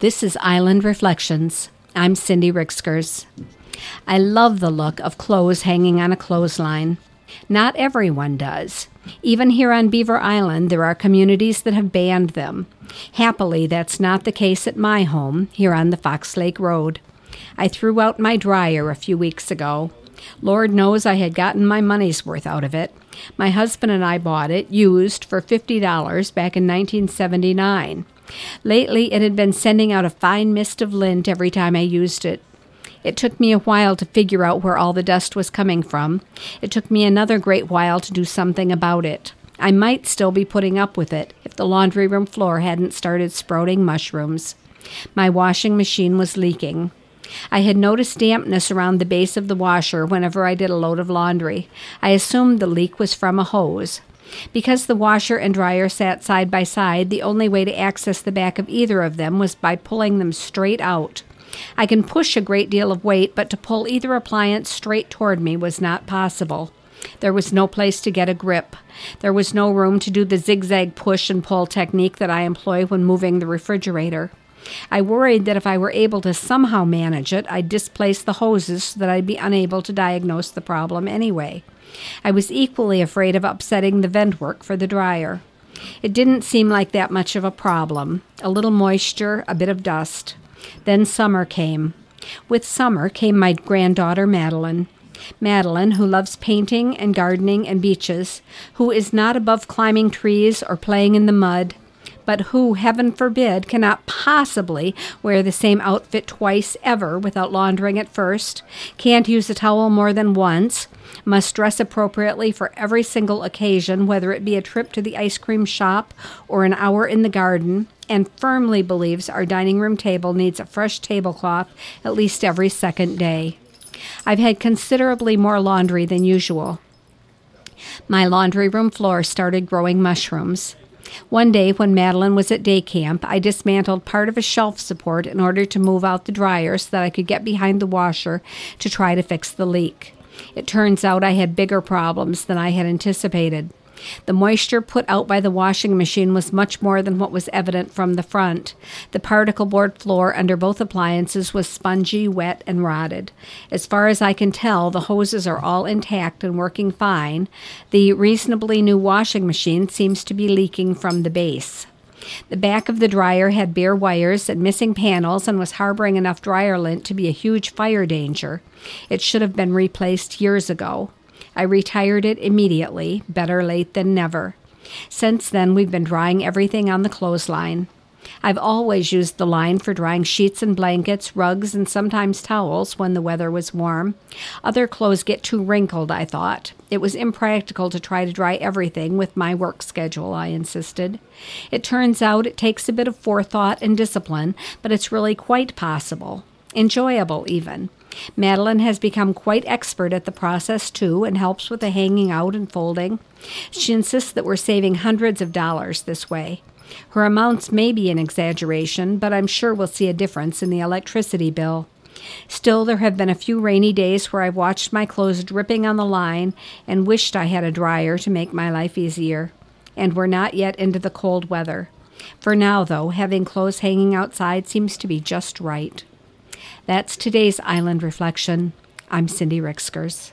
This is Island Reflections. I'm Cindy Ricksgers. I love the look of clothes hanging on a clothesline. Not everyone does. Even here on Beaver Island, there are communities that have banned them. Happily, that's not the case at my home, here on the Fox Lake Road. I threw out my dryer a few weeks ago. Lord knows I had gotten my money's worth out of it. My husband and I bought it, used, for $50 back in 1979. Lately, it had been sending out a fine mist of lint every time I used it. It took me a while to figure out where all the dust was coming from. It took me another great while to do something about it. I might still be putting up with it if the laundry room floor hadn't started sprouting mushrooms. My washing machine was leaking. I had noticed dampness around the base of the washer whenever I did a load of laundry. I assumed the leak was from a hose. Because the washer and dryer sat side by side, the only way to access the back of either of them was by pulling them straight out. I can push a great deal of weight, but to pull either appliance straight toward me was not possible. There was no place to get a grip. There was no room to do the zigzag push and pull technique that I employ when moving the refrigerator. I worried that if I were able to somehow manage it, I'd displace the hoses so that I'd be unable to diagnose the problem anyway. I was equally afraid of upsetting the vent work for the dryer. It didn't seem like that much of a problem. A little moisture, a bit of dust. Then summer came. With summer came my granddaughter Madeline. Madeline, who loves painting and gardening and beaches, who is not above climbing trees or playing in the mud, but who, heaven forbid, cannot possibly wear the same outfit twice ever without laundering it first, can't use a towel more than once, must dress appropriately for every single occasion, whether it be a trip to the ice cream shop or an hour in the garden, and firmly believes our dining room table needs a fresh tablecloth at least every second day. I've had considerably more laundry than usual. My laundry room floor started growing mushrooms. One day, when Madeline was at day camp, I dismantled part of a shelf support in order to move out the dryer so that I could get behind the washer to try to fix the leak. It turns out I had bigger problems than I had anticipated. The moisture put out by the washing machine was much more than what was evident from the front. The particle board floor under both appliances was spongy, wet, and rotted. As far as I can tell, the hoses are all intact and working fine. The reasonably new washing machine seems to be leaking from the base. The back of the dryer had bare wires and missing panels and was harboring enough dryer lint to be a huge fire danger. It should have been replaced years ago. I retired it immediately, better late than never. Since then, we've been drying everything on the clothesline. I've always used the line for drying sheets and blankets, rugs, and sometimes towels when the weather was warm. Other clothes get too wrinkled, I thought. It was impractical to try to dry everything with my work schedule, I insisted. It turns out it takes a bit of forethought and discipline, but it's really quite possible. Enjoyable, even. Madeline has become quite expert at the process too and helps with the hanging out and folding. She insists that we're saving hundreds of dollars this way. Her amounts may be an exaggeration, but I'm sure we'll see a difference in the electricity bill. Still, there have been a few rainy days where I've watched my clothes dripping on the line and wished I had a dryer to make my life easier. And we're not yet into the cold weather. For now, though, having clothes hanging outside seems to be just right. That's today's Island Reflection. I'm Cindy Ricksgers.